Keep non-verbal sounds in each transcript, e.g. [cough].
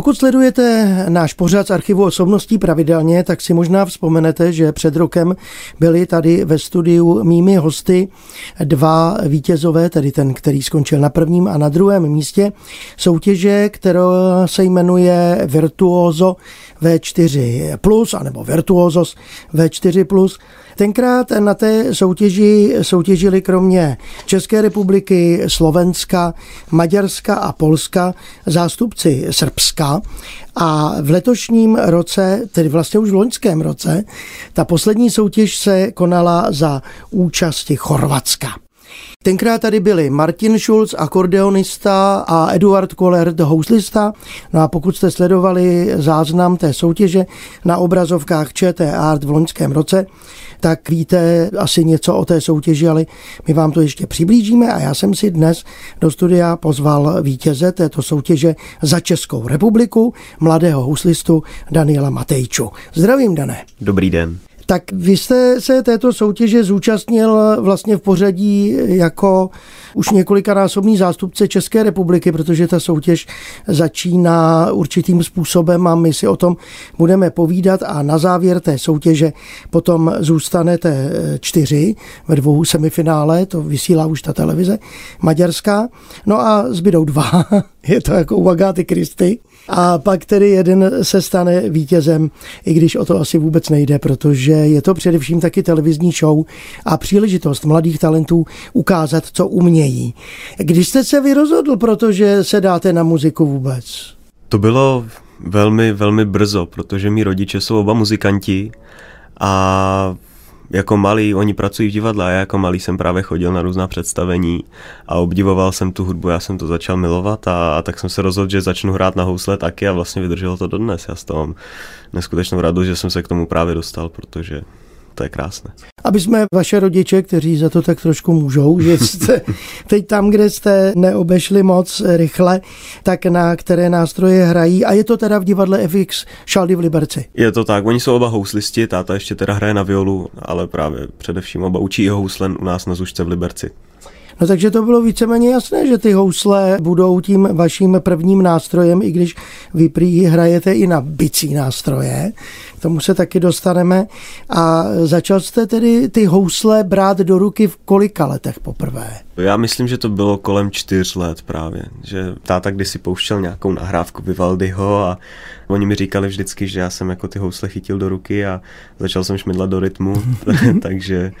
Pokud sledujete náš pořad z archivu osobností pravidelně, tak si možná vzpomenete, že před rokem byli tady ve studiu mými hosty dva vítězové, tedy ten, který skončil na prvním a na druhém místě soutěže, která se jmenuje Virtuoso V4+, anebo Virtuosos V4+. Tenkrát na té soutěži soutěžili kromě České republiky, Slovenska, Maďarska a Polska zástupci Srbska a v letošním roce, tedy vlastně už v loňském roce, ta poslední soutěž se konala za účasti Chorvatska. Tenkrát tady byli Martin Schulz, akordeonista a Eduard Koller, houslista. No a pokud jste sledovali záznam té soutěže na obrazovkách ČT Art v loňském roce, tak víte asi něco o té soutěži, ale my vám to ještě přiblížíme a já jsem si dnes do studia pozval vítěze této soutěže za Českou republiku, mladého houslistu Daniela Matejču. Zdravím, Dané. Dobrý den. Tak vy jste se této soutěže zúčastnil vlastně v pořadí jako už několikanásobný zástupce České republiky, protože ta soutěž začíná určitým způsobem a my si o tom budeme povídat. A na závěr té soutěže potom zůstanete čtyři ve dvou semifinále, to vysílá už ta televize maďarská, no a zbydou dva, [laughs] je to jako u Agáty Kristy. A pak tedy jeden se stane vítězem, i když o to asi vůbec nejde, protože je to především taky televizní show a příležitost mladých talentů ukázat, co umějí. Když jste se vyrozhodl, protože se dáte na muziku vůbec? To bylo velmi, velmi brzo, protože mý rodiče jsou oba muzikanti a jako malý, oni pracují v divadle a já jako malý jsem právě chodil na různá představení a obdivoval jsem tu hudbu, já jsem to začal milovat a, a tak jsem se rozhodl, že začnu hrát na housle taky a vlastně vydrželo to dodnes. Já z toho neskutečnou radost, že jsem se k tomu právě dostal, protože to je krásné. Aby jsme vaše rodiče, kteří za to tak trošku můžou, že jste [laughs] teď tam, kde jste neobešli moc rychle, tak na které nástroje hrají. A je to teda v divadle FX Šaldy v Liberci. Je to tak, oni jsou oba houslisti, táta ještě teda hraje na violu, ale právě především oba učí i houslen u nás na Zušce v Liberci. No takže to bylo víceméně jasné, že ty housle budou tím vaším prvním nástrojem, i když vy prý hrajete i na bicí nástroje. K tomu se taky dostaneme. A začal jste tedy ty housle brát do ruky v kolika letech poprvé? Já myslím, že to bylo kolem čtyř let právě, že táta kdysi pouštěl nějakou nahrávku Vivaldiho a oni mi říkali vždycky, že já jsem jako ty housle chytil do ruky a začal jsem šmidlat do rytmu, [laughs] [laughs] takže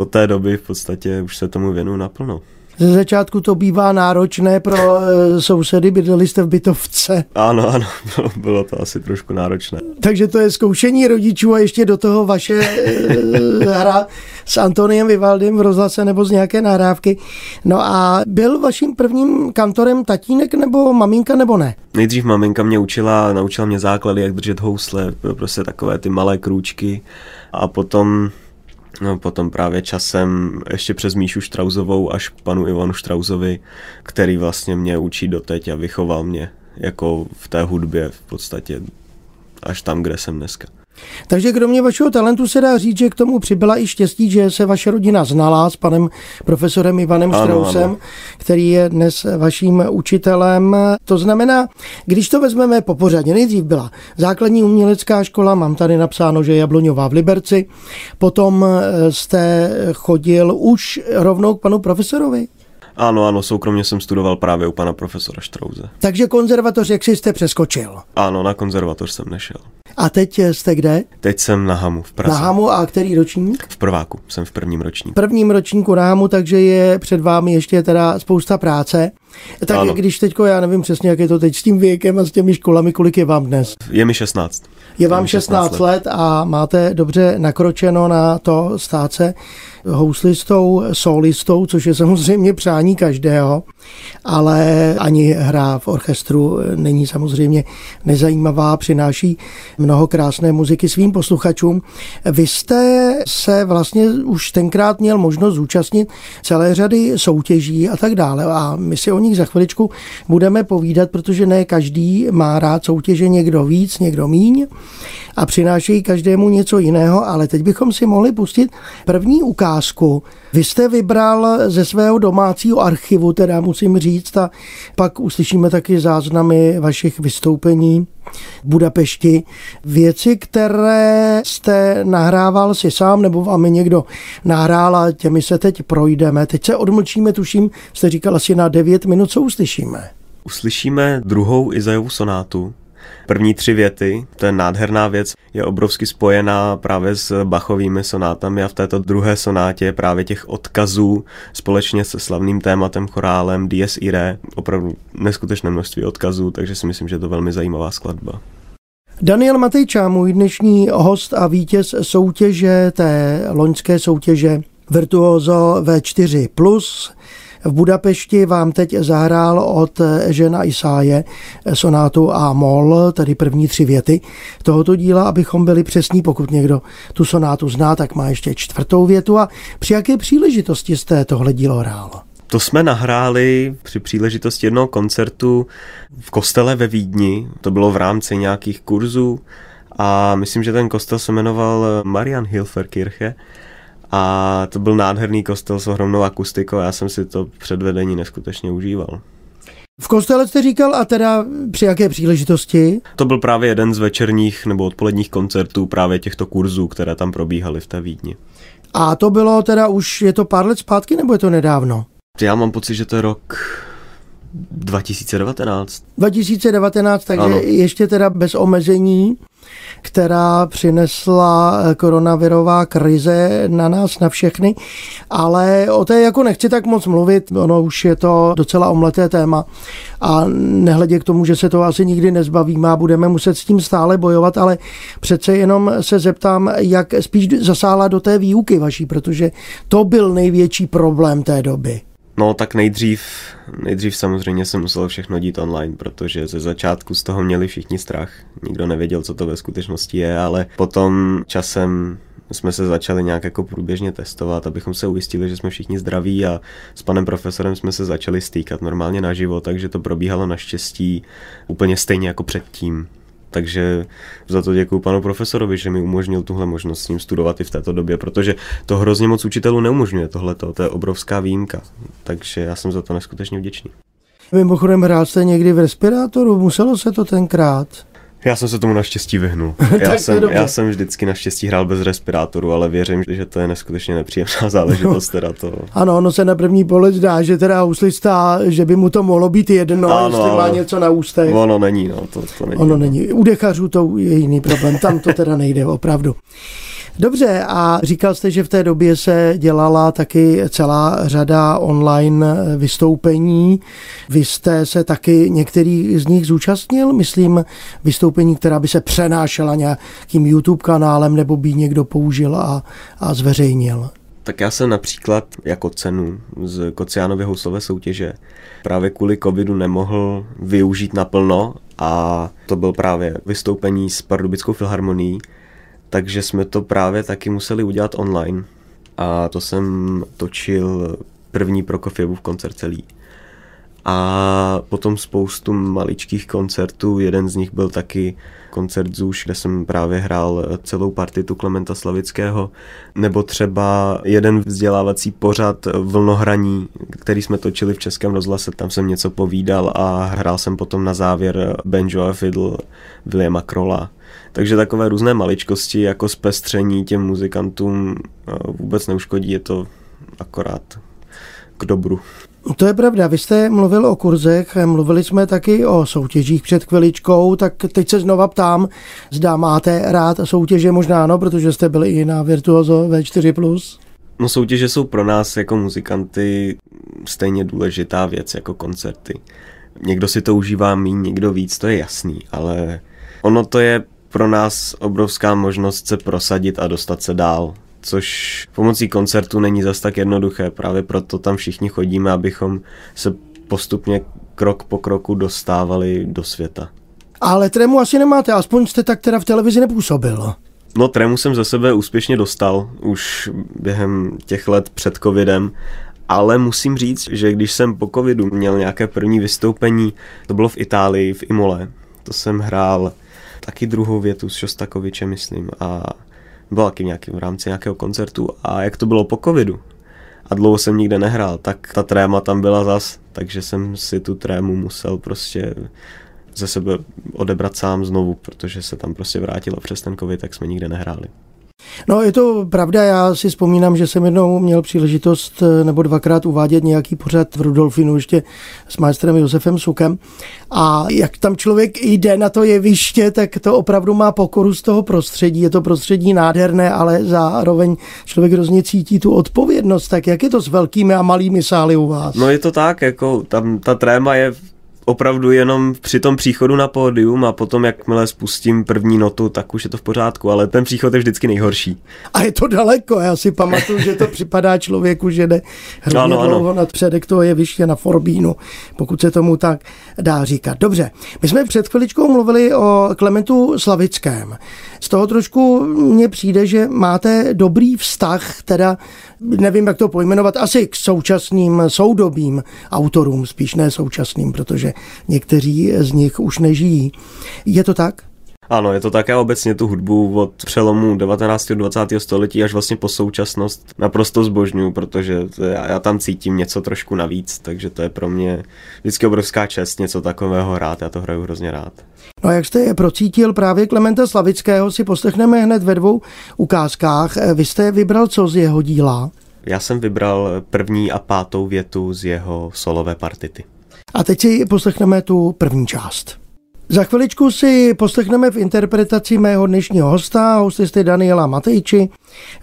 od té doby v podstatě už se tomu věnu naplno. Ze začátku to bývá náročné pro e, sousedy, bydleli jste v bytovce. Ano, ano, bylo, bylo to asi trošku náročné. Takže to je zkoušení rodičů a ještě do toho vaše e, hra s Antoniem Vivaldem v rozhlase nebo z nějaké nahrávky. No a byl vaším prvním kantorem tatínek nebo maminka nebo ne? Nejdřív maminka mě učila, naučila mě základy, jak držet housle, prostě takové ty malé krůčky a potom No, potom právě časem ještě přes Míšu Štrauzovou až panu Ivanu Štrauzovi, který vlastně mě učí doteď a vychoval mě jako v té hudbě v podstatě až tam, kde jsem dneska. Takže kromě vašeho talentu se dá říct, že k tomu přibyla i štěstí, že se vaše rodina znala s panem profesorem Ivanem ano, Strausem, ano. který je dnes vaším učitelem. To znamená, když to vezmeme po pořadě, nejdřív byla základní umělecká škola, mám tady napsáno, že Jabloňová v Liberci, potom jste chodil už rovnou k panu profesorovi. Ano, ano, soukromně jsem studoval právě u pana profesora Štrauze. Takže konzervatoř, jak jste přeskočil? Ano, na konzervatoř jsem nešel. A teď jste kde? Teď jsem na Hamu v Praze. Na Hamu a který ročník? V prváku, jsem v prvním ročníku. V prvním ročníku na Hamu, takže je před vámi ještě teda spousta práce. Tak ano. když teďko, já nevím přesně, jak je to teď s tím věkem a s těmi školami, kolik je vám dnes? Je mi 16. Je vám 16, 16 let. let a máte dobře nakročeno na to stát se houslistou, solistou, což je samozřejmě přání každého. Ale ani hra v orchestru není samozřejmě nezajímavá, přináší mnoho krásné muziky svým posluchačům. Vy jste se vlastně už tenkrát měl možnost zúčastnit celé řady soutěží a tak dále a my si o nich za chviličku budeme povídat, protože ne každý má rád soutěže, někdo víc, někdo míň a přinášejí každému něco jiného, ale teď bychom si mohli pustit první ukázku. Vy jste vybral ze svého domácího archivu, teda musím říct, a pak uslyšíme taky záznamy vašich vystoupení v Budapešti. Věci, které jste nahrával si sám, nebo vám někdo nahrál a těmi se teď projdeme. Teď se odmlčíme, tuším, jste říkal asi na 9 minut, co uslyšíme? Uslyšíme druhou Izajovu sonátu, První tři věty, to je nádherná věc, je obrovsky spojená právě s Bachovými sonátami a v této druhé sonátě je právě těch odkazů společně se slavným tématem chorálem Dies Irae, opravdu neskutečné množství odkazů, takže si myslím, že je to velmi zajímavá skladba. Daniel Matejčá, můj dnešní host a vítěz soutěže, té loňské soutěže Virtuoso V4+, v Budapešti vám teď zahrál od žena Isáje sonátu a mol, tedy první tři věty tohoto díla, abychom byli přesní, pokud někdo tu sonátu zná, tak má ještě čtvrtou větu a při jaké příležitosti jste tohle dílo hrál? To jsme nahráli při příležitosti jednoho koncertu v kostele ve Vídni. To bylo v rámci nějakých kurzů a myslím, že ten kostel se jmenoval Marian Hilferkirche a to byl nádherný kostel s ohromnou akustikou a já jsem si to předvedení neskutečně užíval. V kostele jste říkal a teda při jaké příležitosti? To byl právě jeden z večerních nebo odpoledních koncertů právě těchto kurzů, které tam probíhaly v té Vídni. A to bylo teda už, je to pár let zpátky nebo je to nedávno? Já mám pocit, že to je rok 2019. 2019, takže ano. ještě teda bez omezení která přinesla koronavirová krize na nás, na všechny, ale o té jako nechci tak moc mluvit, ono už je to docela omleté téma a nehledě k tomu, že se to asi nikdy nezbavíme a budeme muset s tím stále bojovat, ale přece jenom se zeptám, jak spíš zasála do té výuky vaší, protože to byl největší problém té doby. No tak nejdřív, nejdřív samozřejmě se muselo všechno dít online, protože ze začátku z toho měli všichni strach. Nikdo nevěděl, co to ve skutečnosti je, ale potom časem jsme se začali nějak jako průběžně testovat, abychom se ujistili, že jsme všichni zdraví a s panem profesorem jsme se začali stýkat normálně naživo, takže to probíhalo naštěstí úplně stejně jako předtím. Takže za to děkuji panu profesorovi, že mi umožnil tuhle možnost s ním studovat i v této době, protože to hrozně moc učitelů neumožňuje tohleto, to je obrovská výjimka. Takže já jsem za to neskutečně vděčný. Mimochodem, hrál jste někdy v respirátoru? Muselo se to tenkrát? Já jsem se tomu naštěstí vyhnul. [laughs] Já, jsem, já jsem vždycky naštěstí hrál bez respirátoru, ale věřím, že to je neskutečně nepříjemná [laughs] záležitost. Teda to. Ano, ono se na první pohled zdá, že teda úslista, že by mu to mohlo být jedno, ano, jestli má něco na ústech. Ono není, no, to, to není. Ono není. U dechařů to je jiný problém, tam to teda nejde opravdu. Dobře, a říkal jste, že v té době se dělala taky celá řada online vystoupení. Vy jste se taky některý z nich zúčastnil, myslím, vystoupení, která by se přenášela nějakým YouTube kanálem nebo by někdo použil a, a zveřejnil. Tak já jsem například jako cenu z Kociánovy houslové soutěže právě kvůli covidu nemohl využít naplno a to byl právě vystoupení s Pardubickou filharmonií, takže jsme to právě taky museli udělat online. A to jsem točil první Prokofievu koncert celý. A potom spoustu maličkých koncertů, jeden z nich byl taky koncert Zuš, kde jsem právě hrál celou partitu Klementa Slavického, nebo třeba jeden vzdělávací pořad Vlnohraní, který jsme točili v Českém rozhlase, tam jsem něco povídal a hrál jsem potom na závěr banjo a fiddle Williama Krola. Takže takové různé maličkosti jako zpestření těm muzikantům eh, vůbec neuškodí, je to akorát k dobru. To je pravda, vy jste mluvil o kurzech, mluvili jsme taky o soutěžích před chviličkou, tak teď se znova ptám, zda máte rád soutěže, možná ano, protože jste byli i na Virtuoso V4+. No soutěže jsou pro nás jako muzikanty stejně důležitá věc jako koncerty. Někdo si to užívá méně, někdo víc, to je jasný, ale ono to je pro nás obrovská možnost se prosadit a dostat se dál, což pomocí koncertu není zas tak jednoduché, právě proto tam všichni chodíme, abychom se postupně krok po kroku dostávali do světa. Ale trému asi nemáte, aspoň jste tak teda v televizi nepůsobil. No trému jsem za sebe úspěšně dostal už během těch let před covidem, ale musím říct, že když jsem po covidu měl nějaké první vystoupení, to bylo v Itálii, v Imole, to jsem hrál taky druhou větu s Šostakovičem, myslím, a byl taky nějaký v rámci nějakého koncertu a jak to bylo po covidu a dlouho jsem nikde nehrál, tak ta tréma tam byla zas, takže jsem si tu trému musel prostě ze sebe odebrat sám znovu, protože se tam prostě vrátilo přes ten covid, tak jsme nikde nehráli. No je to pravda, já si vzpomínám, že jsem jednou měl příležitost eh, nebo dvakrát uvádět nějaký pořad v Rudolfinu ještě s majstrem Josefem Sukem a jak tam člověk jde na to jeviště, tak to opravdu má pokoru z toho prostředí. Je to prostředí nádherné, ale zároveň člověk hrozně cítí tu odpovědnost. Tak jak je to s velkými a malými sály u vás? No je to tak, jako tam ta tréma je opravdu jenom při tom příchodu na pódium a potom, jakmile spustím první notu, tak už je to v pořádku, ale ten příchod je vždycky nejhorší. A je to daleko, já si pamatuju, že to připadá člověku, že jde hrozně ano, dlouho ano. nad předek toho jeviště na Forbínu, pokud se tomu tak dá říkat. Dobře, my jsme před chviličkou mluvili o Klementu Slavickém. Z toho trošku mně přijde, že máte dobrý vztah, teda nevím, jak to pojmenovat, asi k současným soudobým autorům, spíš ne současným, protože někteří z nich už nežijí. Je to tak? Ano, je to také obecně tu hudbu od přelomu 19. a 20. století až vlastně po současnost naprosto zbožňuju, protože já, já tam cítím něco trošku navíc, takže to je pro mě vždycky obrovská čest něco takového hrát, já to hraju hrozně rád. No a jak jste je procítil právě Klementa Slavického, si poslechneme hned ve dvou ukázkách. Vy jste vybral co z jeho díla? Já jsem vybral první a pátou větu z jeho solové partity. A teď si poslechneme tu první část. Za chviličku si poslechneme v interpretaci mého dnešního hosta, hostisty Daniela Matejči,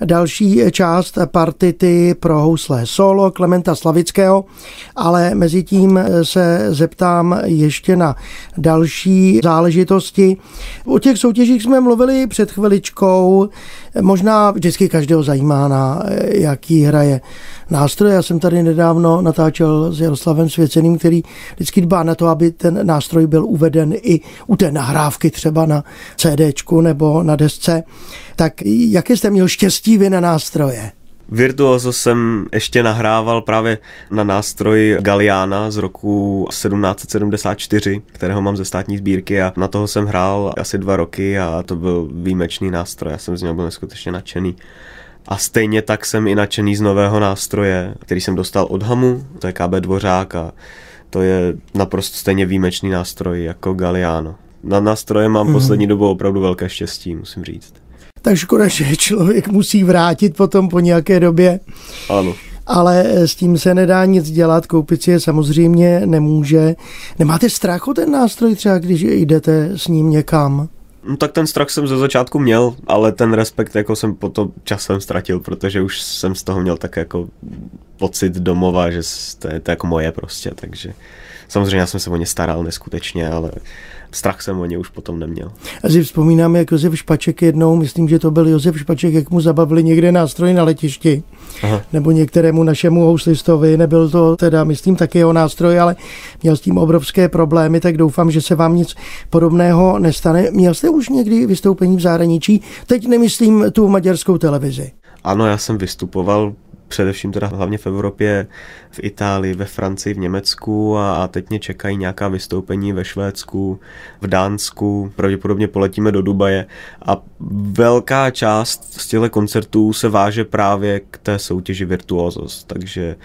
další část partity pro housle solo Klementa Slavického, ale mezi tím se zeptám ještě na další záležitosti. O těch soutěžích jsme mluvili před chviličkou, možná vždycky každého zajímá, na jaký hraje nástroje. Já jsem tady nedávno natáčel s Jaroslavem Svěceným, který vždycky dbá na to, aby ten nástroj byl uveden i u té nahrávky třeba na CDčku nebo na desce. Tak jaké jste měl štěstí vy na nástroje? Virtuoso jsem ještě nahrával právě na nástroj Galiana z roku 1774, kterého mám ze státní sbírky a na toho jsem hrál asi dva roky a to byl výjimečný nástroj, já jsem z něho byl neskutečně nadšený. A stejně tak jsem i nadšený z nového nástroje, který jsem dostal od Hamu, to je KB Dvořák a to je naprosto stejně výjimečný nástroj jako Galiano. Na nástroje mám mm. poslední dobou opravdu velké štěstí, musím říct. Tak škoda, že člověk musí vrátit potom po nějaké době. Ano. Ale s tím se nedá nic dělat, koupit si je samozřejmě nemůže. Nemáte strach o ten nástroj třeba, když jdete s ním někam? No, tak ten strach jsem ze začátku měl, ale ten respekt jako jsem potom časem ztratil, protože už jsem z toho měl tak jako pocit domova, že to je, to je jako moje prostě, takže samozřejmě já jsem se o ně staral neskutečně, ale strach jsem o ně už potom neměl. A si vzpomínám, jak Josef Špaček jednou, myslím, že to byl Josef Špaček, jak mu zabavili někde nástroj na letišti, Aha. nebo některému našemu houslistovi, nebyl to teda, myslím, taky jeho nástroj, ale měl s tím obrovské problémy, tak doufám, že se vám nic podobného nestane. Měl jste už někdy vystoupení v zahraničí? Teď nemyslím tu maďarskou televizi. Ano, já jsem vystupoval především teda hlavně v Evropě, v Itálii, ve Francii, v Německu a, a teď mě čekají nějaká vystoupení ve Švédsku, v Dánsku, pravděpodobně poletíme do Dubaje a velká část z těchto koncertů se váže právě k té soutěži Virtuosos, takže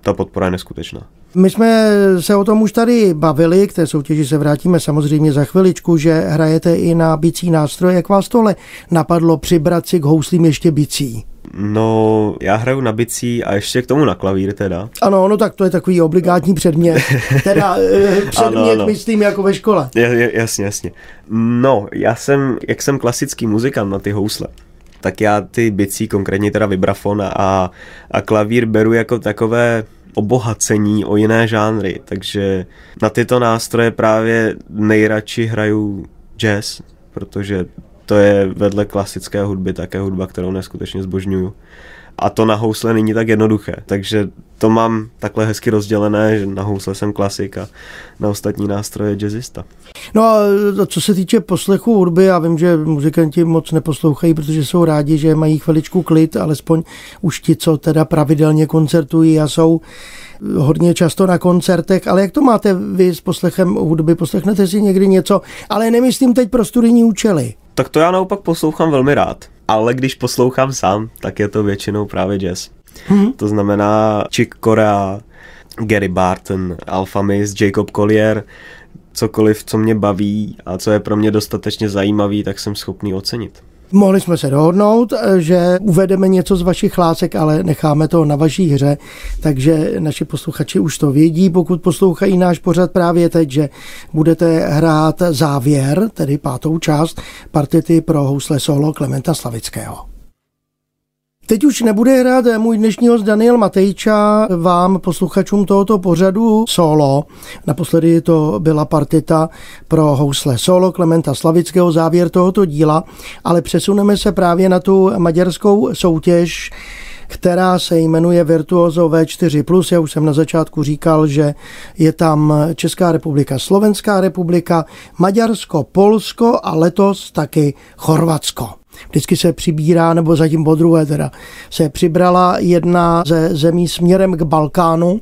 ta podpora je neskutečná. My jsme se o tom už tady bavili, k té soutěži se vrátíme samozřejmě za chviličku, že hrajete i na bicí nástroje. Jak vás tohle napadlo přibrat si k houslím ještě bicí? No, já hraju na bicí a ještě k tomu na klavír teda. Ano, no tak to je takový obligátní předmět. [laughs] Teda eh, předmět, ano, ano. myslím, jako ve škole. Je, jasně, jasně. No, já jsem, jak jsem klasický muzikant na ty housle, tak já ty bicí, konkrétně teda vibrafon a, a klavír beru jako takové obohacení o jiné žánry, takže na tyto nástroje právě nejradši hraju jazz, protože To je vedle klasické hudby také hudba, kterou neskutečně zbožňuju. A to na housle není tak jednoduché, takže to mám takhle hezky rozdělené, že na housle jsem klasik a na ostatní nástroje jazzista. No a co se týče poslechu hudby, já vím, že muzikanti moc neposlouchají, protože jsou rádi, že mají chviličku klid, alespoň už ti, co teda pravidelně koncertují a jsou hodně často na koncertech, ale jak to máte vy s poslechem hudby? Poslechnete si někdy něco, ale nemyslím teď pro studijní účely. Tak to já naopak poslouchám velmi rád, ale když poslouchám sám, tak je to většinou právě jazz. Hmm. To znamená Chick Corea, Gary Barton, Alpha Miss, Jacob Collier, cokoliv, co mě baví a co je pro mě dostatečně zajímavý, tak jsem schopný ocenit. Mohli jsme se dohodnout, že uvedeme něco z vašich lásek, ale necháme to na vaší hře, takže naši posluchači už to vědí, pokud poslouchají náš pořad právě teď, že budete hrát závěr, tedy pátou část partity pro housle solo Klementa Slavického. Teď už nebude hrát můj dnešní host Daniel Matejča vám, posluchačům tohoto pořadu solo. Naposledy to byla partita pro housle solo Klementa Slavického, závěr tohoto díla, ale přesuneme se právě na tu maďarskou soutěž, která se jmenuje Virtuoso V4+. Já už jsem na začátku říkal, že je tam Česká republika, Slovenská republika, Maďarsko, Polsko a letos taky Chorvatsko. Vždycky se přibírá, nebo zatím po druhé teda, se přibrala jedna ze zemí směrem k Balkánu,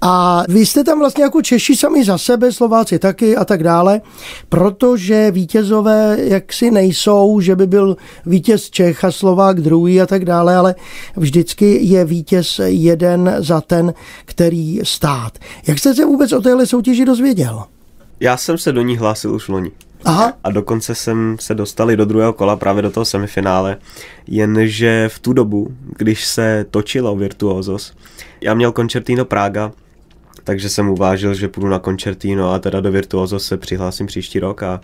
a vy jste tam vlastně jako Češi sami za sebe, Slováci taky a tak dále, protože vítězové jaksi nejsou, že by byl vítěz Čech a Slovák druhý a tak dále, ale vždycky je vítěz jeden za ten, který stát. Jak jste se vůbec o téhle soutěži dozvěděl? Já jsem se do ní hlásil už loni. Aha. A dokonce jsem se dostali do druhého kola, právě do toho semifinále, jenže v tu dobu, když se točilo Virtuosos, já měl koncertino Praga, takže jsem uvážil, že půjdu na koncertino a teda do Virtuosos se přihlásím příští rok a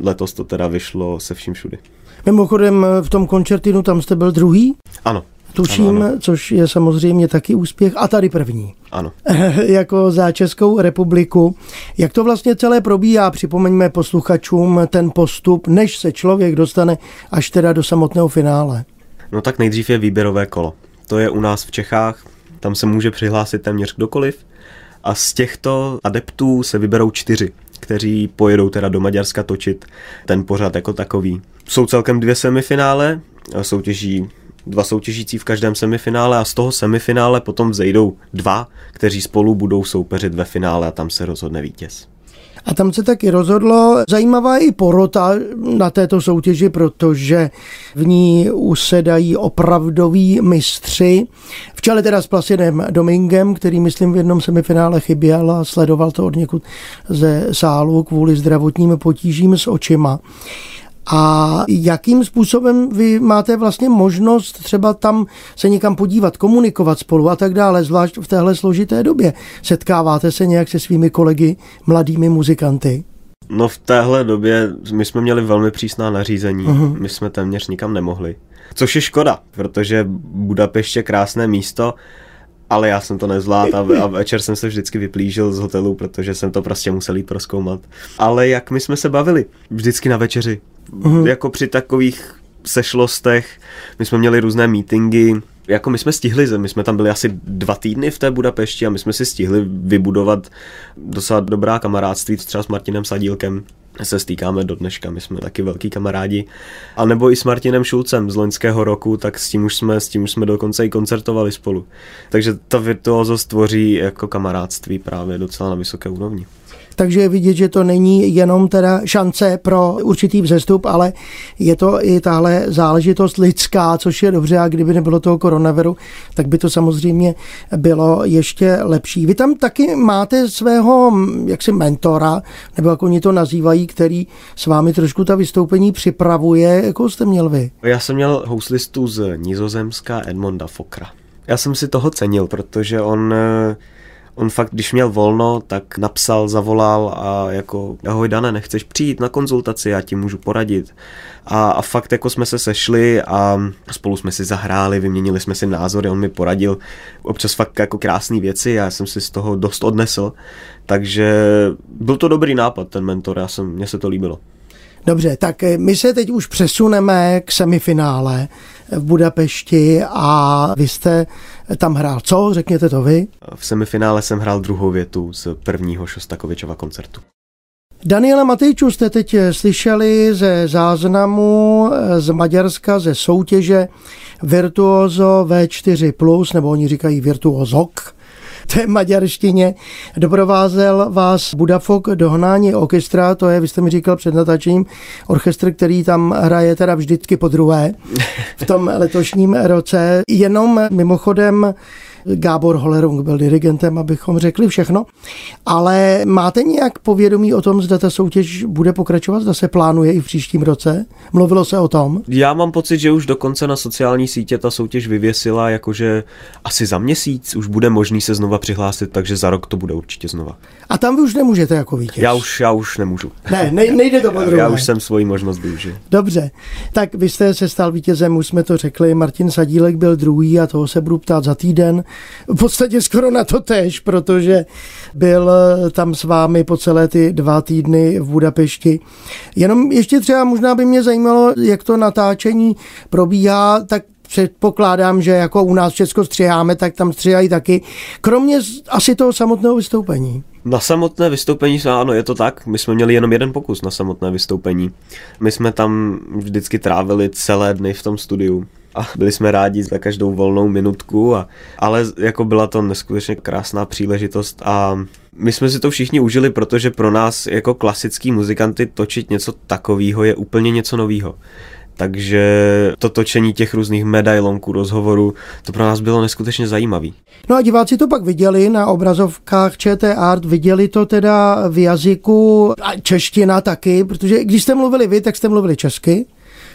letos to teda vyšlo se vším všudy. Mimochodem v tom koncertinu tam jste byl druhý? Ano. Tuším, ano, ano. což je samozřejmě taky úspěch. A tady první. Ano. [laughs] jako za Českou republiku. Jak to vlastně celé probíhá? Připomeňme posluchačům ten postup, než se člověk dostane až teda do samotného finále. No tak nejdřív je výběrové kolo. To je u nás v Čechách, tam se může přihlásit téměř kdokoliv. A z těchto adeptů se vyberou čtyři, kteří pojedou teda do Maďarska točit ten pořad jako takový. Jsou celkem dvě semifinále, soutěží dva soutěžící v každém semifinále a z toho semifinále potom vzejdou dva, kteří spolu budou soupeřit ve finále a tam se rozhodne vítěz. A tam se taky rozhodlo. Zajímavá je i porota na této soutěži, protože v ní usedají opravdoví mistři. V čele teda s Plasinem Domingem, který myslím v jednom semifinále chyběl a sledoval to od někud ze sálu kvůli zdravotním potížím s očima. A jakým způsobem vy máte vlastně možnost třeba tam se někam podívat, komunikovat spolu a tak dále, zvlášť v téhle složité době? Setkáváte se nějak se svými kolegy, mladými muzikanty? No v téhle době my jsme měli velmi přísná nařízení, uh-huh. my jsme téměř nikam nemohli. Což je škoda, protože Budapešť je krásné místo, ale já jsem to nezvládl a, a večer jsem se vždycky vyplížil z hotelu, protože jsem to prostě musel jít proskoumat. Ale jak my jsme se bavili, vždycky na večeři, uh-huh. jako při takových sešlostech, my jsme měli různé meetingy, jako my jsme stihli, my jsme tam byli asi dva týdny v té Budapešti a my jsme si stihli vybudovat docela dobrá kamarádství třeba s Martinem Sadílkem, se stýkáme do dneška, my jsme taky velký kamarádi. A nebo i s Martinem Šulcem z loňského roku, tak s tím už jsme, s tím už jsme dokonce i koncertovali spolu. Takže ta virtuózost tvoří jako kamarádství právě docela na vysoké úrovni takže je vidět, že to není jenom teda šance pro určitý vzestup, ale je to i tahle záležitost lidská, což je dobře a kdyby nebylo toho koronaviru, tak by to samozřejmě bylo ještě lepší. Vy tam taky máte svého jaksi mentora, nebo jak oni to nazývají, který s vámi trošku ta vystoupení připravuje, jako jste měl vy? Já jsem měl houslistu z Nizozemska Edmonda Fokra. Já jsem si toho cenil, protože on On fakt, když měl volno, tak napsal, zavolal a jako ahoj Dane, nechceš přijít na konzultaci, já ti můžu poradit. A, a fakt jako jsme se sešli a spolu jsme si zahráli, vyměnili jsme si názory, on mi poradil občas fakt jako krásné věci, já jsem si z toho dost odnesl, takže byl to dobrý nápad ten mentor, já jsem, mně se to líbilo. Dobře, tak eh, my se teď už přesuneme k semifinále v Budapešti a vy jste tam hrál co? Řekněte to vy. V semifinále jsem hrál druhou větu z prvního Šostakovičova koncertu. Daniela Matejču jste teď eh, slyšeli ze záznamu eh, z Maďarska, ze soutěže Virtuoso V4+, nebo oni říkají Virtuozok, té maďarštině. Doprovázel vás Budafok dohnání orchestra, to je, vy jste mi říkal před natáčením, orchestr, který tam hraje teda vždycky po druhé v tom letošním roce. Jenom mimochodem Gábor Holerung byl dirigentem, abychom řekli všechno. Ale máte nějak povědomí o tom, zda ta soutěž bude pokračovat, zda se plánuje i v příštím roce? Mluvilo se o tom? Já mám pocit, že už dokonce na sociální sítě ta soutěž vyvěsila, jakože asi za měsíc už bude možný se znova přihlásit, takže za rok to bude určitě znova. A tam vy už nemůžete jako vítěz? Já už, já už nemůžu. Ne, ne nejde to po druhé. Já už jsem svoji možnost využil. Dobře, tak vy jste se stal vítězem, už jsme to řekli, Martin Sadílek byl druhý a toho se budu ptát za týden. V podstatě skoro na to tež, protože byl tam s vámi po celé ty dva týdny v Budapešti. Jenom ještě třeba možná by mě zajímalo, jak to natáčení probíhá, tak předpokládám, že jako u nás Česko střiháme, tak tam střihají taky. Kromě asi toho samotného vystoupení. Na samotné vystoupení, ano, je to tak. My jsme měli jenom jeden pokus na samotné vystoupení. My jsme tam vždycky trávili celé dny v tom studiu a byli jsme rádi za každou volnou minutku, a, ale jako byla to neskutečně krásná příležitost a my jsme si to všichni užili, protože pro nás jako klasický muzikanty točit něco takového je úplně něco nového. Takže to točení těch různých medailonků, rozhovorů, to pro nás bylo neskutečně zajímavé. No a diváci to pak viděli na obrazovkách ČT Art, viděli to teda v jazyku a čeština taky, protože když jste mluvili vy, tak jste mluvili česky.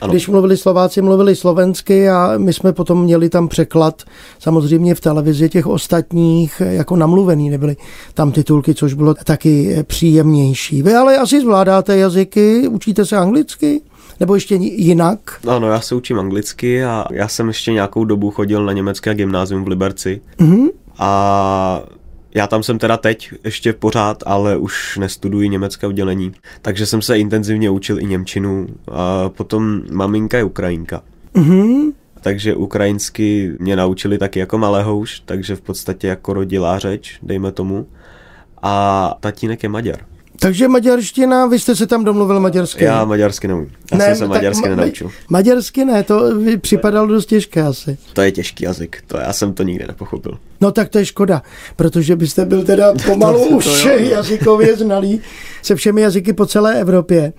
Ano. Když mluvili Slováci, mluvili slovensky a my jsme potom měli tam překlad samozřejmě v televizi těch ostatních jako namluvený, nebyly tam titulky, což bylo taky příjemnější. Vy ale asi zvládáte jazyky, učíte se anglicky? Nebo ještě jinak? Ano, já se učím anglicky a já jsem ještě nějakou dobu chodil na německé gymnázium v Liberci. Mm-hmm. A já tam jsem teda teď ještě pořád, ale už nestuduji německé oddělení, takže jsem se intenzivně učil i Němčinu a potom maminka je Ukrajinka. Mm-hmm. Takže ukrajinsky mě naučili taky jako malého už, takže v podstatě jako rodilá řeč, dejme tomu. A tatínek je Maďar. Takže maďarština, vy jste se tam domluvil maďarsky? Já maďarsky neumím. Já ne, jsem se maďarsky ma- nenaučil. Maďarsky ne, to by připadalo dost těžké asi. To je těžký jazyk, to já jsem to nikdy nepochopil. No tak to je škoda, protože byste byl teda [laughs] pomalu to, už to [laughs] jazykově znalý se všemi jazyky po celé Evropě.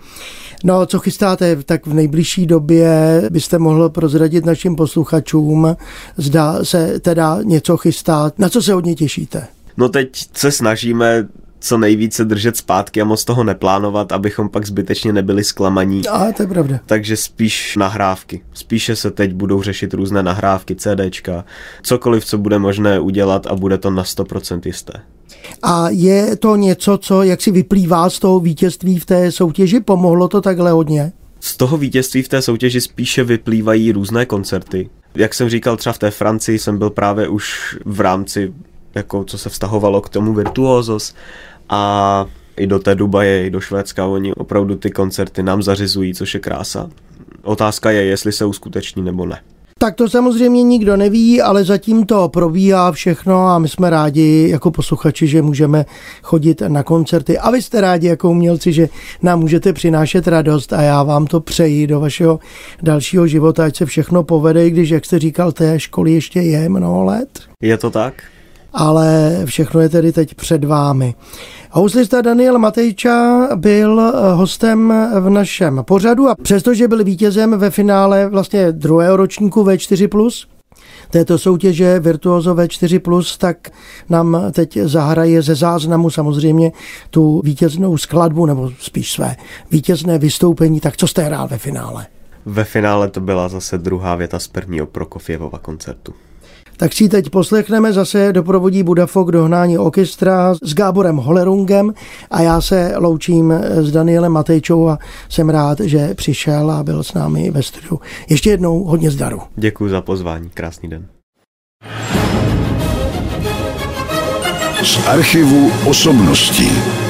No, co chystáte, tak v nejbližší době byste mohl prozradit našim posluchačům, zda se teda něco chystá. Na co se hodně těšíte? No teď se snažíme co nejvíce držet zpátky a moc toho neplánovat, abychom pak zbytečně nebyli zklamaní. A to je pravda. Takže spíš nahrávky. Spíše se teď budou řešit různé nahrávky, CDčka, cokoliv, co bude možné udělat a bude to na 100% jisté. A je to něco, co jak si vyplývá z toho vítězství v té soutěži? Pomohlo to takhle hodně? Z toho vítězství v té soutěži spíše vyplývají různé koncerty. Jak jsem říkal, třeba v té Francii jsem byl právě už v rámci, jako co se vztahovalo k tomu virtuózos a i do té Dubaje, i do Švédska, oni opravdu ty koncerty nám zařizují, což je krása. Otázka je, jestli se uskuteční nebo ne. Tak to samozřejmě nikdo neví, ale zatím to probíhá všechno a my jsme rádi jako posluchači, že můžeme chodit na koncerty. A vy jste rádi jako umělci, že nám můžete přinášet radost a já vám to přeji do vašeho dalšího života, ať se všechno povede, když, jak jste říkal, té školy ještě je mnoho let. Je to tak? Ale všechno je tedy teď před vámi. Houslista Daniel Matejča byl eh, hostem v našem pořadu a přestože byl vítězem ve finále vlastně druhého ročníku V4+, této soutěže Virtuoso V4+, tak nám teď zahraje ze záznamu samozřejmě tu vítěznou skladbu, nebo spíš své vítězné vystoupení. Tak co jste hrál ve finále? Ve finále to byla zase druhá věta z prvního Prokofěvova koncertu tak si teď poslechneme zase doprovodí Budafok dohnání orchestra s Gáborem Holerungem a já se loučím s Danielem Matejčou a jsem rád, že přišel a byl s námi ve studiu. Ještě jednou hodně zdaru. Děkuji za pozvání, krásný den. Z archivu osobností.